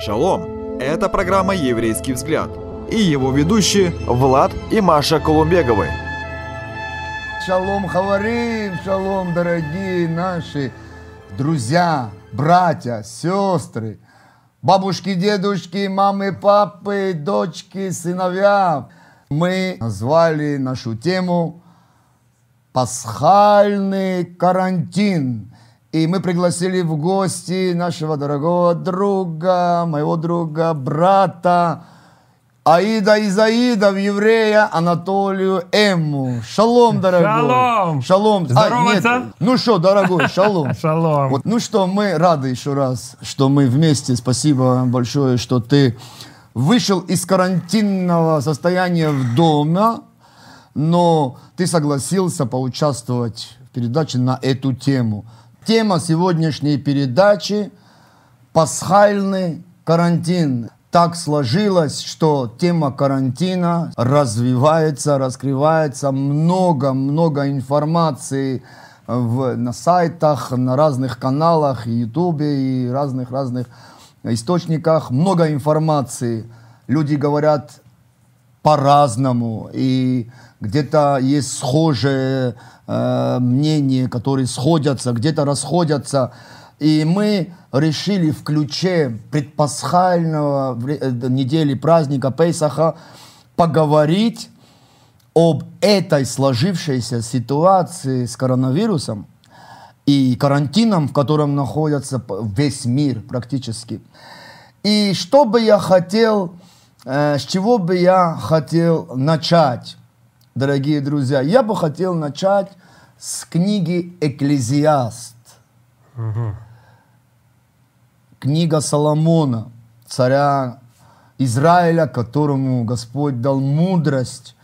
Шалом! Это программа «Еврейский взгляд» и его ведущие Влад и Маша Колумбеговы. Шалом, Хаварим, шалом, дорогие наши друзья, братья, сестры, бабушки, дедушки, мамы, папы, дочки, сыновья. Мы назвали нашу тему «Пасхальный карантин». И мы пригласили в гости нашего дорогого друга, моего друга, брата, Аида из Аида в еврея Анатолию Эмму. Шалом, дорогой. Шалом. Шалом. Здороваться? А, нет. Ну что, дорогой, шалом. Шалом. Вот, ну что, мы рады еще раз, что мы вместе. Спасибо большое, что ты вышел из карантинного состояния в доме, но ты согласился поучаствовать в передаче на эту тему. Тема сегодняшней передачи – пасхальный карантин. Так сложилось, что тема карантина развивается, раскрывается, много-много информации в, на сайтах, на разных каналах, и Ютубе, и разных-разных источниках. Много информации. Люди говорят по-разному, и где-то есть схожие э, мнения, которые сходятся, где-то расходятся. И мы решили в ключе предпасхального э, недели праздника Пейсаха поговорить об этой сложившейся ситуации с коронавирусом и карантином, в котором находится весь мир практически. И что бы я хотел, э, с чего бы я хотел начать, дорогие друзья? Я бы хотел начать с книги «Экклезиаст». Книга Соломона, царя Израиля, которому Господь дал мудрость,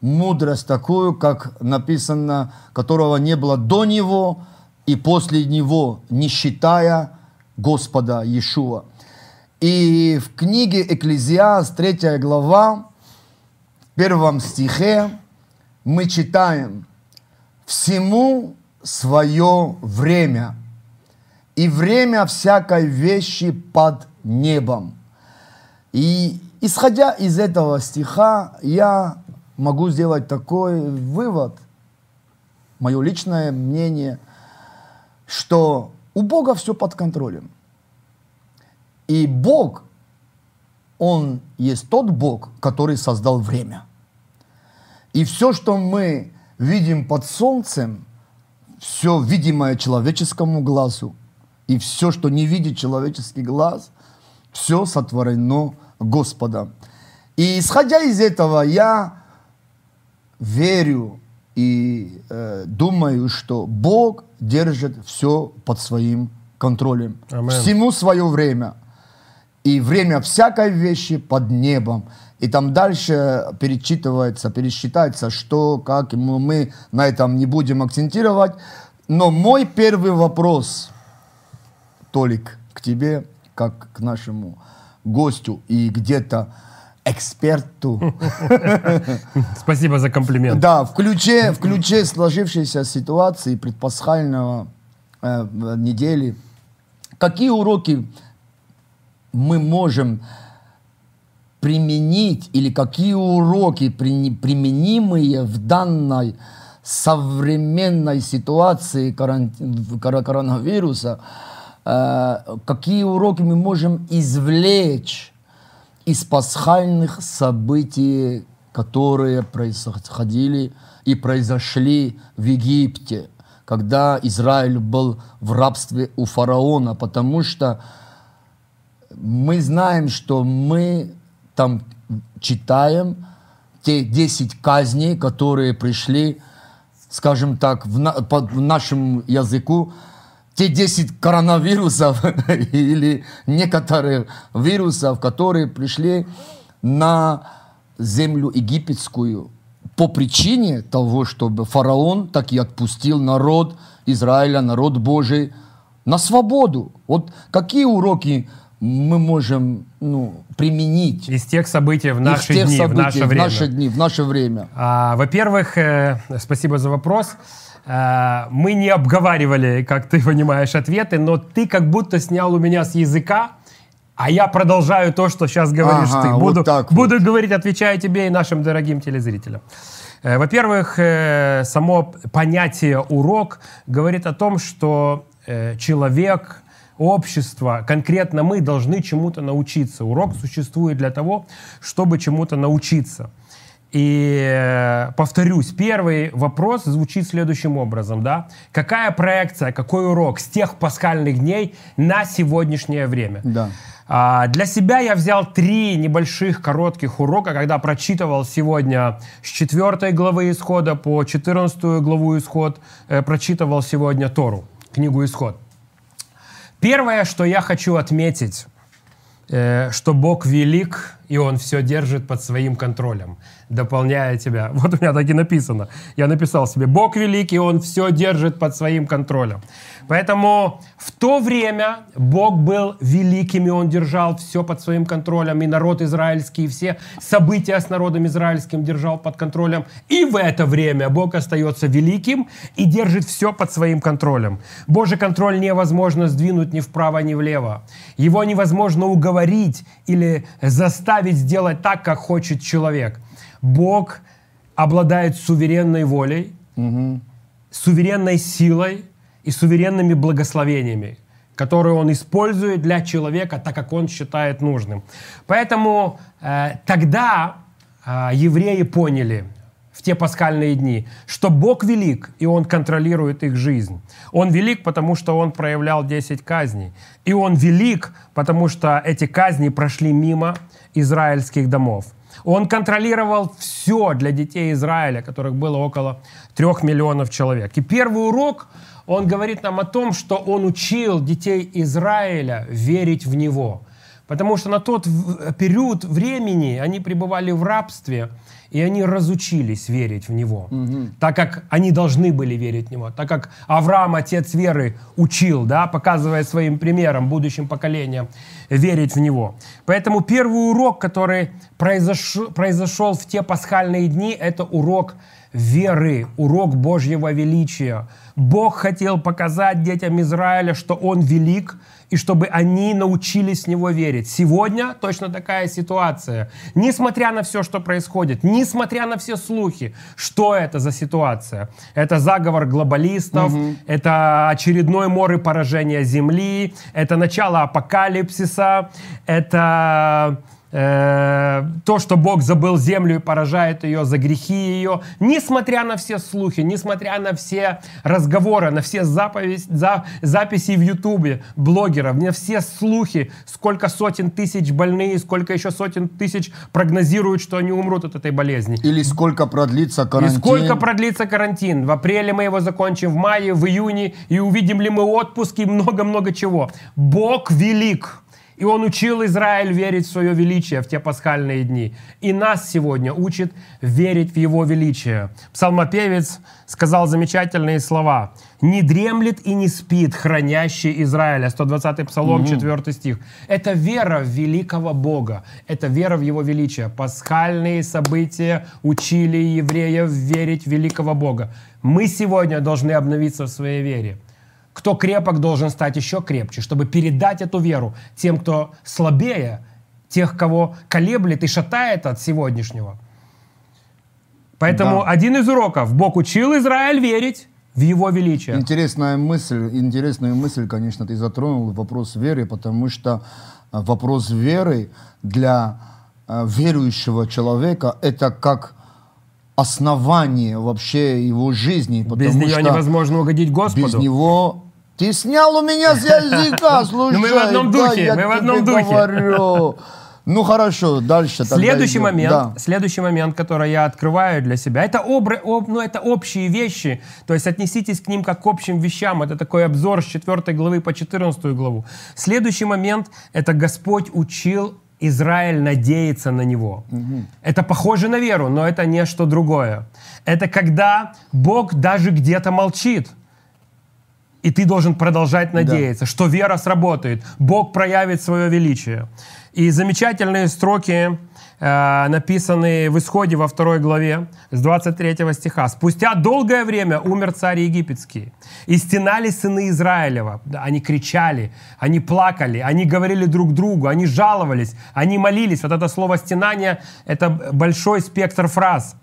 мудрость такую, как написано, которого не было до него и после него, не считая Господа Иешуа. И в книге Экклезиаст, 3 глава, в первом стихе мы читаем «Всему свое время, и время всякой вещи под небом». И исходя из этого стиха, я могу сделать такой вывод, мое личное мнение, что у Бога все под контролем. И Бог, Он есть тот Бог, который создал время. И все, что мы видим под солнцем, все видимое человеческому глазу, и все, что не видит человеческий глаз, все сотворено Господом. И исходя из этого, я верю и э, думаю, что Бог держит все под своим контролем. Амен. Всему свое время. И время всякой вещи под небом. И там дальше перечитывается, пересчитается, что, как, и мы, на этом не будем акцентировать. Но мой первый вопрос, Толик, к тебе, как к нашему гостю и где-то эксперту, Спасибо за комплимент. да, в ключе, в ключе сложившейся ситуации предпасхального э, недели, какие уроки мы можем применить или какие уроки применимые в данной современной ситуации коронавируса, э, какие уроки мы можем извлечь из пасхальных событий, которые происходили и произошли в Египте, когда Израиль был в рабстве у фараона, потому что мы знаем, что мы там читаем те 10 казней, которые пришли, скажем так, в, на- по в нашему языку, те 10 коронавирусов или некоторых вирусов, которые пришли на землю египетскую по причине того, чтобы фараон так и отпустил народ Израиля, народ Божий на свободу. Вот какие уроки мы можем ну, применить Из тех событий в наши дни, в событий, наше в время. наши дни, в наше время? А, Во-первых, э, спасибо за вопрос. Э, Мы не обговаривали, как ты понимаешь, ответы, но ты как будто снял у меня с языка а я продолжаю то, что сейчас говоришь Ага, ты. вот Буду, так вот. буду говорить, отвечая тебе и нашим дорогим телезрителям. Э, Во-первых, э, само понятие урок говорит о том, что э, человек, общество, конкретно мы должны чему-то научиться. Урок существует для того, чтобы чему-то научиться. И э, повторюсь, первый вопрос звучит следующим образом, да? Какая проекция, какой урок с тех пасхальных дней на сегодняшнее время? Да. А, Для себя я взял три небольших коротких урока, когда прочитывал сегодня с 4 главы Исхода по 14 главу Исход, э, прочитывал сегодня Тору, книгу Исход. Первое, что я хочу отметить, э, что Бог велик, и Он все держит под своим контролем, дополняя тебя. Вот у меня так и написано. Я написал себе, Бог велик, и Он все держит под своим контролем. Поэтому в то время Бог был великим, и Он держал все под своим контролем, и народ израильский, и все события с народом израильским держал под контролем. И в это время Бог остается великим и держит все под своим контролем. Божий контроль невозможно сдвинуть ни вправо, ни влево. Его невозможно уговорить или заставить сделать так, как хочет человек. Бог обладает суверенной волей, суверенной силой и суверенными благословениями, которые он использует для человека, так как он считает нужным. Поэтому э, тогда э, евреи поняли в те пасхальные дни, что Бог велик, и Он контролирует их жизнь. Он велик, потому что Он проявлял 10 казней. И Он велик, потому что эти казни прошли мимо израильских домов. Он контролировал все для детей Израиля, которых было около трех миллионов человек. И первый урок, он говорит нам о том, что он учил детей Израиля верить в Него. Потому что на тот период времени они пребывали в рабстве, и они разучились верить в Него, так как они должны были верить в Него, так как Авраам, отец веры, учил, да, показывая своим примером будущим поколениям верить в Него. Поэтому первый урок, который произошел, произошел в те пасхальные дни, это урок веры, урок Божьего величия. Бог хотел показать детям Израиля, что Он велик, и чтобы они научились в Него верить. Сегодня точно такая ситуация. Несмотря на все, что происходит, несмотря на все слухи, что это за ситуация? Это заговор глобалистов, это очередной мор и поражение Земли, это начало апокалипсиса, это э, то, что Бог забыл землю и поражает ее за грехи ее, несмотря на все слухи, несмотря на все разговоры, на все заповедь- за- записи в Ютубе блогеров, на все слухи, сколько сотен тысяч больные, сколько еще сотен тысяч прогнозируют, что они умрут от этой болезни. Или сколько продлится И карантин. сколько продлится карантин? В апреле мы его закончим, в мае, в июне, и увидим ли мы отпуск и много-много чего. Бог велик. И Он учил Израиль верить в свое величие в те пасхальные дни. И нас сегодня учит верить в Его величие. Псалмопевец сказал замечательные слова. «Не дремлет и не спит хранящий Израиля». 120 Псалом, 4 стих. Это вера в великого Бога. Это вера в Его величие. Пасхальные события учили евреев верить в великого Бога. Мы сегодня должны обновиться в своей вере. Кто крепок, должен стать еще крепче, чтобы передать эту веру тем, кто слабее, тех, кого колеблет и шатает от сегодняшнего. Поэтому Да. один из уроков. Бог учил Израиль верить в Его величие. Интересная мысль, интересную мысль, конечно, ты затронул вопрос веры, потому что э, вопрос веры для э, верующего человека это как основание вообще его жизни. Без потому нее что невозможно угодить Господу. Без него ты снял у меня с языка, слушай. Ну, мы в одном духе, мы в одном духе. говорю. Ну хорошо, дальше. Следующий идем. момент, Да. следующий момент, который я открываю для себя, это, обра- об- ну, это общие вещи, то есть отнеситесь к ним как к общим вещам. Это такой обзор с 4 главы по 14 главу. Следующий момент, это Господь учил Израиль надеяться на Него. Это похоже на веру, но это нечто другое. Это когда Бог даже где-то молчит. И ты должен продолжать надеяться, что вера сработает, Бог проявит свое величие. И замечательные строки э, написаны в Исходе во второй главе с 23 стиха. «Спустя долгое время умер царь египетский, и стенали сыны Израилева». Да, Они кричали, они плакали, они говорили друг другу, они жаловались, они молились. Вот это слово «стенание» — это большой спектр фраз.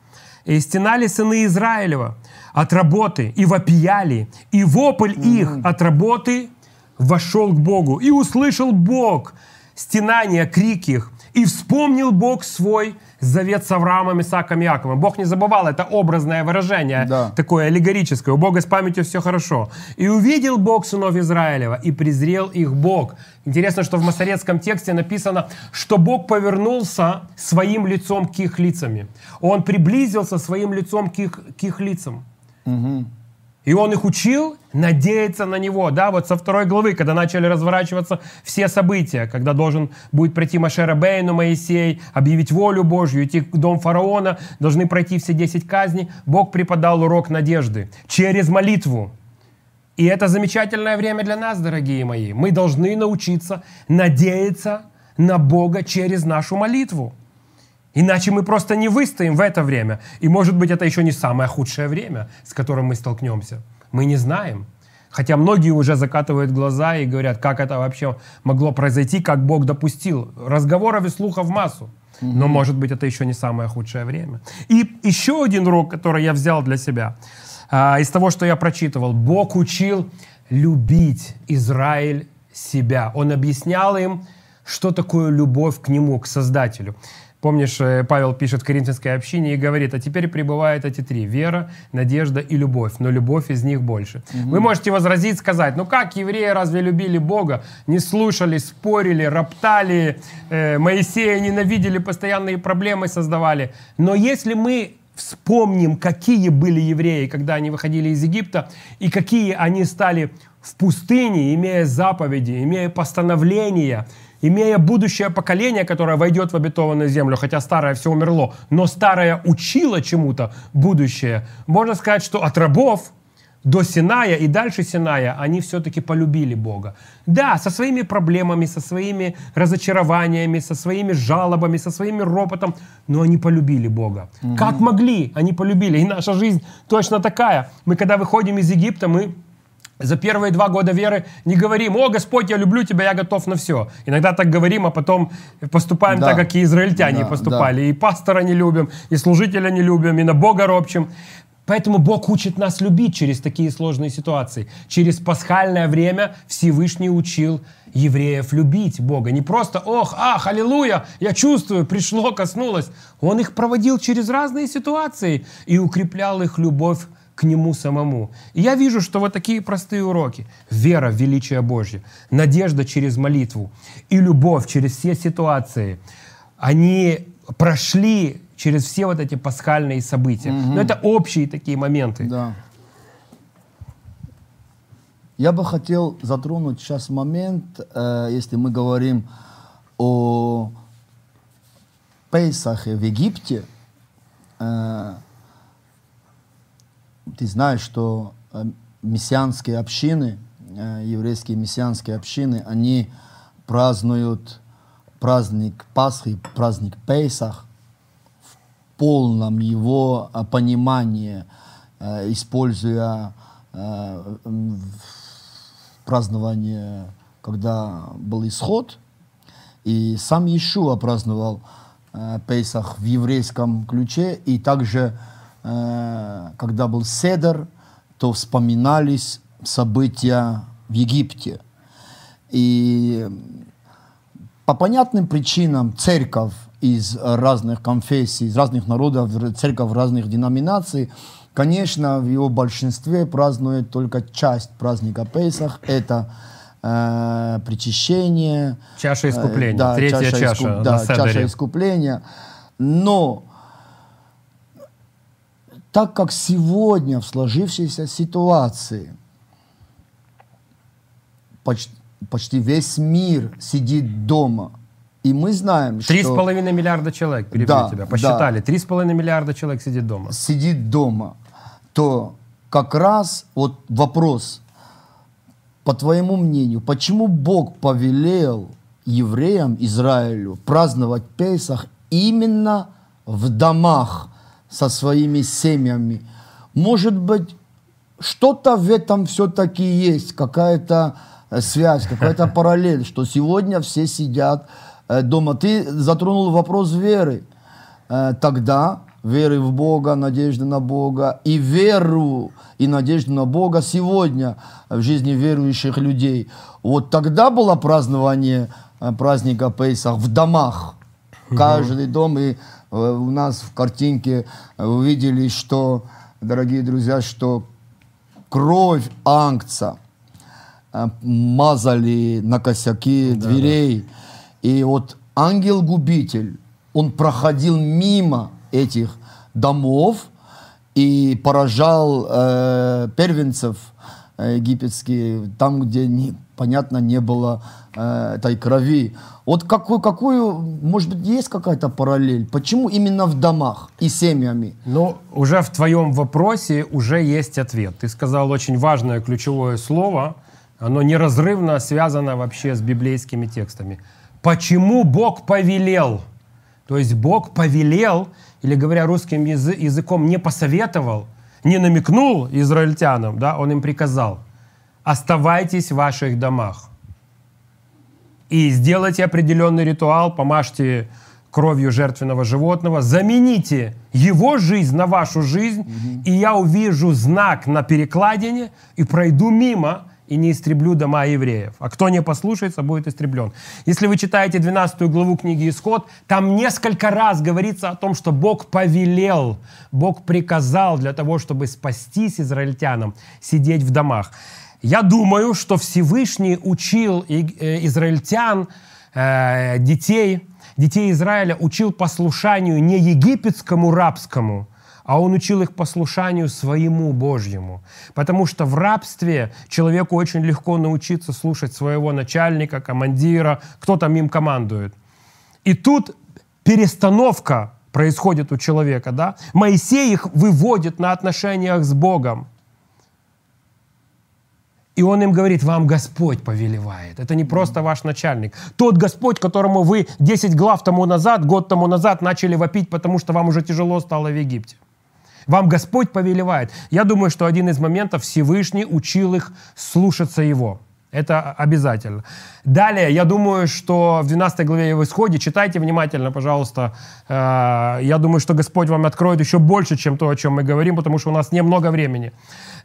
«И стенали сыны Израилева от работы, и вопияли, и вопль их от работы вошел к Богу, и услышал Бог стенания, крики их, и вспомнил Бог свой завет с Авраамом, Исааком и Яковом. Бог не забывал, это образное выражение, Да. такое аллегорическое. У Бога с памятью все хорошо. «И увидел Бог сынов Израилева, и презрел их Бог». Интересно, что в масоретском тексте написано, что Бог повернулся своим лицом к их лицам. Он приблизился своим лицом к их, к их лицам. И он их учил надеяться на него. Да, вот со второй главы, когда начали разворачиваться все события, когда должен будет пройти Машера Бейну, Моисей, объявить волю Божью, идти в дом фараона, должны пройти все 10 казней. Бог преподал урок надежды через молитву. И это замечательное время для нас, дорогие мои. Мы должны научиться надеяться на Бога через нашу молитву. Иначе мы просто не выстоим в это время. И может быть это еще не самое худшее время, с которым мы столкнемся. Мы не знаем. Хотя многие уже закатывают глаза и говорят, как это вообще могло произойти, как Бог допустил. Разговоров и слухов массу. Но может быть это еще не самое худшее время. И еще один урок, который я взял для себя а, из того, что я прочитывал. Бог учил любить Израиль себя. Он объяснял им, что такое любовь к Нему, к Создателю. Помнишь, э, Павел пишет в Коринфянской общине и говорит, а теперь пребывают эти три. Вера, надежда и любовь. Но любовь из них больше. Вы можете возразить, сказать, ну как евреи разве любили Бога? Не слушали, спорили, роптали, э, Моисея ненавидели, постоянные проблемы создавали. Но если мы вспомним, какие были евреи, когда они выходили из Египта, и какие они стали в пустыне, имея заповеди, имея постановления, имея будущее поколение, которое войдет в обетованную землю, хотя старое все умерло, но старое учило чему-то будущее, можно сказать, что от рабов до Синая и дальше Синая они все-таки полюбили Бога. Да, со своими проблемами, со своими разочарованиями, со своими жалобами, со своими ропотом, но они полюбили Бога. Как могли, они полюбили. И наша жизнь точно такая. Мы когда выходим из Египта, мы за первые два года веры не говорим, о, Господь, я люблю тебя, я готов на все. Иногда так говорим, а потом поступаем Да. так, как и израильтяне Да, поступали. И пастора не любим, и служителя не любим, и на Бога ропчем. Поэтому Бог учит нас любить через такие сложные ситуации. Через пасхальное время Всевышний учил евреев любить Бога. Не просто «Ох, ах, аллилуйя, я чувствую, пришло, коснулось». Он их проводил через разные ситуации и укреплял их любовь к Нему самому. И я вижу, что вот такие простые уроки. Вера в величие Божье, надежда через молитву и любовь через все ситуации, они прошли через все вот эти пасхальные события. Но это общие такие моменты. Да. Я бы хотел затронуть сейчас момент, э, если мы говорим о Пейсахе в Египте. Э, ты знаешь, что э, мессианские общины, э, еврейские мессианские общины, они празднуют праздник Пасхи, праздник Пейсах в полном его э, понимании, используя празднование, когда был исход, и сам Иешуа праздновал Пейсах в еврейском ключе, и также, когда был Седер, то вспоминались события в Египте. И по понятным причинам церковь из разных конфессий, из разных народов, церковь разных деноминаций, конечно, в его большинстве празднует только часть праздника Песах. Это э, причащение. Чаша искупления, э, да, третья чаша искуп- на да, седере. чаша искупления. Но так как сегодня в сложившейся ситуации почти, почти весь мир сидит дома, и мы знаем, Три с что половиной миллиарда человек, перебью Да, тебя, посчитали. Три с половиной миллиарда человек сидит дома. сидит дома, то как раз вот вопрос, по твоему мнению, почему Бог повелел евреям, Израилю, праздновать Песах именно в домах со своими семьями. Может быть, что-то в этом все-таки есть, какая-то э, связь, какая-то параллель, что сегодня все сидят э, дома. Ты затронул вопрос веры. Э, тогда веры в Бога, надежды на Бога и веру и надежду на Бога сегодня в жизни верующих людей. Вот тогда было празднование праздника Пейсах в домах. Каждый дом, и у нас в картинке увидели, что, дорогие друзья, что кровь ангца э, мазали на косяки да, дверей. Да. И вот ангел-губитель, он проходил мимо этих домов и поражал э, первенцев э, египетских, там, где не, понятно, не было э, этой крови. Вот какую, какую, может быть, есть какая-то параллель? Почему именно в домах и семьями? Ну, уже в твоем вопросе уже есть ответ. Ты сказал очень важное ключевое слово. Оно неразрывно связано вообще с библейскими текстами. Почему Бог повелел? То есть Бог повелел, или говоря русским языком, не посоветовал, не намекнул израильтянам, да, он им приказал – оставайтесь в ваших домах. И сделайте определенный ритуал, помажьте кровью жертвенного животного, замените его жизнь на вашу жизнь, угу. и я увижу знак на перекладине и пройду мимо и не истреблю дома евреев. А кто не послушается, будет истреблен. Если вы читаете 12 главу книги Исход, там несколько раз говорится о том, что Бог повелел, Бог приказал для того, чтобы спастись израильтянам, сидеть в домах. Я думаю, что Всевышний учил э, израильтян, э, детей, детей Израиля, учил послушанию не египетскому рабскому, а он учил их послушанию своему Божьему. Потому что в рабстве человеку очень легко научиться слушать своего начальника, командира, кто там им командует. И тут перестановка происходит у человека. Да? Моисей их выводит на отношениях с Богом. И он им говорит, вам Господь повелевает. Это не просто ваш начальник. Тот Господь, которому вы 10 глав тому назад, год тому назад начали вопить, потому что вам уже тяжело стало в Египте. Вам Господь повелевает. Я думаю, что один из моментов Всевышний учил их слушаться Его. Это обязательно. Далее, я думаю, что в 12 главе в Исходе, читайте внимательно, пожалуйста. Э, я думаю, что Господь вам откроет еще больше, чем то, о чем мы говорим, потому что у нас немного времени.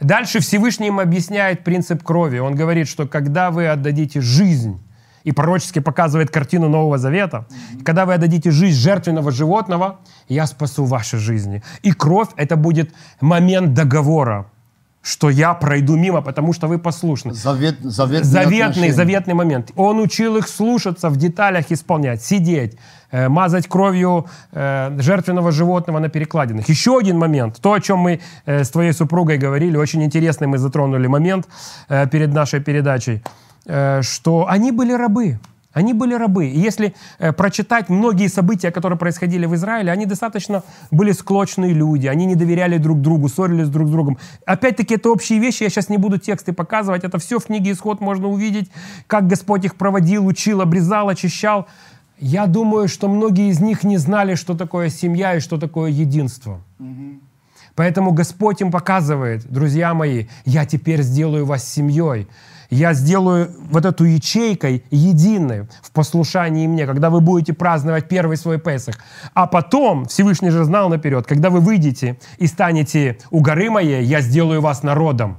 Дальше Всевышний им объясняет принцип крови. Он говорит, что когда вы отдадите жизнь, и пророчески показывает картину Нового Завета, mm-hmm. когда вы отдадите жизнь жертвенного животного, я спасу ваши жизни. И кровь — это будет момент договора что я пройду мимо, потому что вы послушны. Завет, заветный, заветный, заветный момент. Он учил их слушаться, в деталях исполнять, сидеть, э, мазать кровью э, жертвенного животного на перекладинах. Еще один момент, то, о чем мы э, с твоей супругой говорили, очень интересный мы затронули момент э, перед нашей передачей, что они были рабы. Они были рабы. И если э, прочитать многие события, которые происходили в Израиле, они достаточно были склочные люди, они не доверяли друг другу, ссорились друг с другом. Опять-таки, это общие вещи, я сейчас не буду тексты показывать, это все в книге «Исход» можно увидеть, как Господь их проводил, учил, обрезал, очищал. Я думаю, что многие из них не знали, что такое семья и что такое единство. Поэтому Господь им показывает, друзья мои, я теперь сделаю вас семьей я сделаю вот эту ячейкой единой в послушании мне, когда вы будете праздновать первый свой Песах. А потом, Всевышний же знал наперед, когда вы выйдете и станете у горы моей, я сделаю вас народом.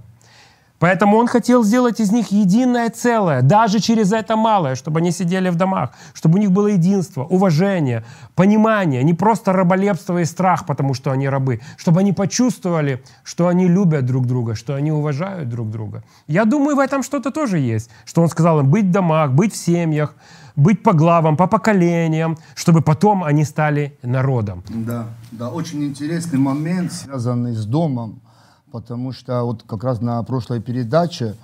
Поэтому он хотел сделать из них единое целое, даже через это малое, чтобы они сидели в домах, чтобы у них было единство, уважение, понимание, не просто раболепство и страх, потому что они рабы, чтобы они почувствовали, что они любят друг друга, что они уважают друг друга. Я думаю, в этом что-то тоже есть, что он сказал им быть в домах, быть в семьях, быть по главам, по поколениям, чтобы потом они стали народом. Да, да, очень интересный момент, связанный с домом потому что вот как раз на прошлой передаче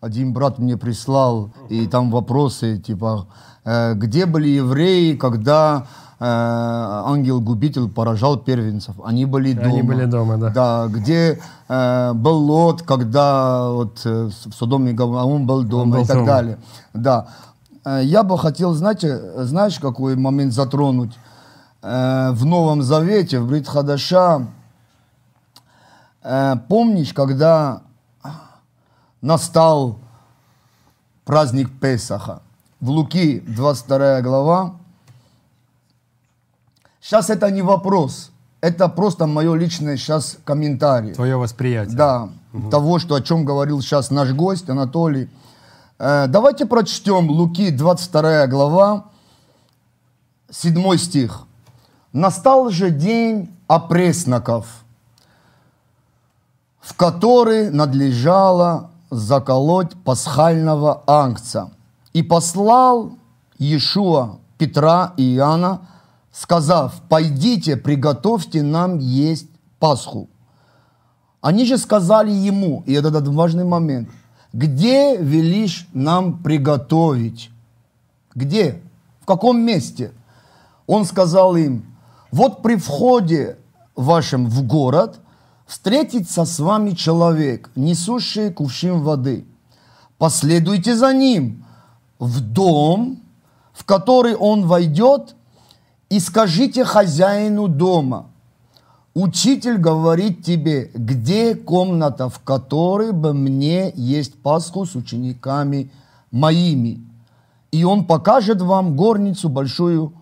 один брат мне прислал, и там вопросы, типа, э, где были евреи, когда э, ангел-губитель поражал первенцев? Они были дома. Они были дома, да. Да, где э, был Лот, когда вот э, в Содоме он был дома он был и так дома. далее. Да. Э, я бы хотел, знаете, знаешь, какой момент затронуть? э, в Новом Завете, в Брит Хадаша, помнишь, когда настал праздник Песаха? В Луки, 22 глава. Сейчас это не вопрос, это просто мое личное сейчас комментарий. Твое восприятие. Да, того, что, о чем говорил сейчас наш гость Анатолий. Э, давайте прочтем Луки, 22 глава, 7 стих. «Настал же день опресноков, в который надлежало заколоть пасхального ангца. И послал Иешуа Петра и Иоанна, сказав, «Пойдите, приготовьте нам есть Пасху». Они же сказали ему, и это этот важный момент, где велишь нам приготовить? Где? В каком месте? Он сказал им, вот при входе вашем в город встретится с вами человек, несущий кувшин воды. Последуйте за ним в дом, в который он войдет, и скажите хозяину дома – Учитель говорит тебе, где комната, в которой бы мне есть Пасху с учениками моими. И он покажет вам горницу большую,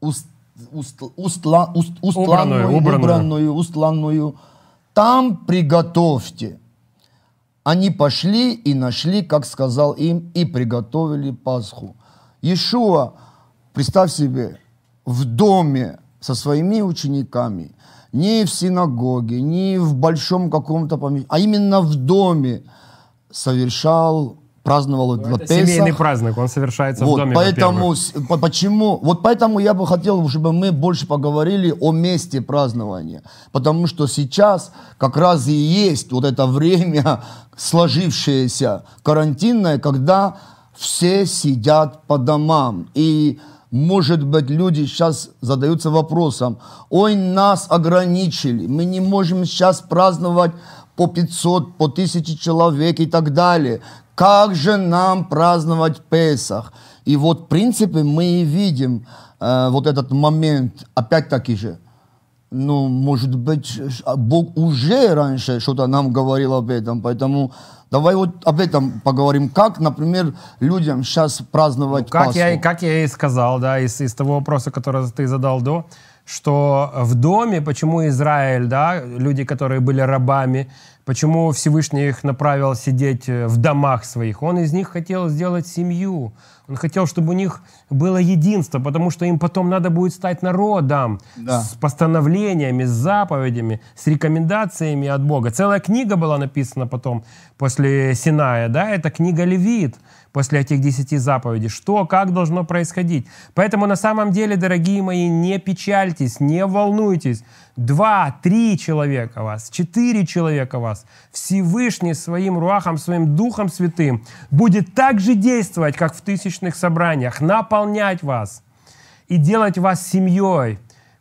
уст, уст, устла, уст, устланную, Убранную, убранную. убранную, устланную. Там приготовьте. Они пошли и нашли, как сказал им, и приготовили Пасху. Иешуа, представь себе, в доме со своими учениками, не в синагоге, не в большом каком-то помещении, а именно в доме совершал, праздновал Ну, этот это семейный Песах. праздник, он совершается Вот, в доме, поэтому, с- по- почему, вот поэтому я бы хотел, чтобы мы больше поговорили о месте празднования. Потому что сейчас как раз и есть вот это время сложившееся карантинное, когда все сидят по домам. И может быть, люди сейчас задаются вопросом, ой, нас ограничили, мы не можем сейчас праздновать по 500, по 1000 человек и так далее. Как же нам праздновать Песах? И вот, в принципе, мы и видим э, вот этот момент, опять-таки же, ну, может быть, а Бог уже раньше что-то нам говорил об этом, поэтому давай вот об этом поговорим. Как, например, людям сейчас праздновать Ну, Как Пасху? я, как я и сказал, да, из, из того вопроса, который ты задал до, что в доме, почему Израиль, да, люди, которые были рабами, почему Всевышний их направил сидеть э, в домах своих, он из них хотел сделать семью, он хотел, чтобы у них было единство, потому что им потом надо будет стать народом Да. с постановлениями, с заповедями, с рекомендациями от Бога. Целая книга была написана потом после Синая, да, это книга Левит после этих десяти заповедей. Что, как должно происходить. Поэтому на самом деле, дорогие мои, не печальтесь, не волнуйтесь. Два, три человека вас, четыре человека вас. Всевышний своим руахом, своим Духом Святым будет так же действовать, как в тысячных собраниях, наполнять вас и делать вас семьей.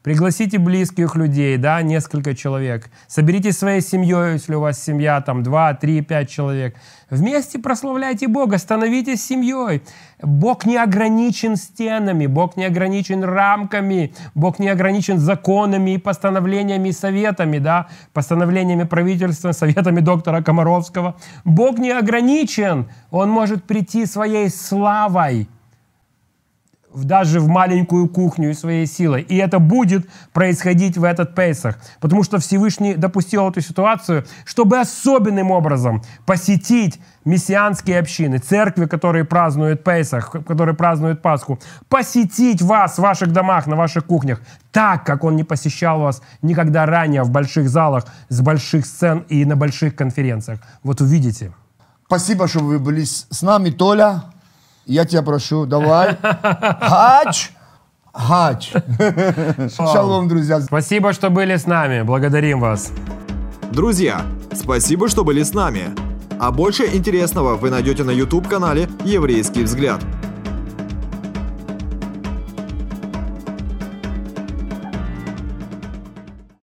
Пригласите близких людей, да, несколько человек. Соберитесь своей семьей, если у вас семья, там, 2, 3, 5 человек. Вместе прославляйте Бога, становитесь семьей. Бог не ограничен стенами, Бог не ограничен рамками, Бог не ограничен законами и постановлениями советами, да, постановлениями правительства, советами доктора Комаровского. Бог не ограничен, Он может прийти своей славой, даже в маленькую кухню своей силой. И это будет происходить в этот Пейсах. Потому что Всевышний допустил эту ситуацию, чтобы особенным образом посетить мессианские общины, церкви, которые празднуют Пейсах, которые празднуют Пасху, посетить вас в ваших домах, на ваших кухнях, так, как он не посещал вас никогда ранее в больших залах, с больших сцен и на больших конференциях. Вот увидите. Спасибо, что вы были с нами, Толя. Я тебя прошу, давай. Хач! Хач! Шалом, друзья. Спасибо, что были с нами. Благодарим вас. Друзья, спасибо, что были с нами. А больше интересного вы найдете на YouTube-канале «Еврейский взгляд».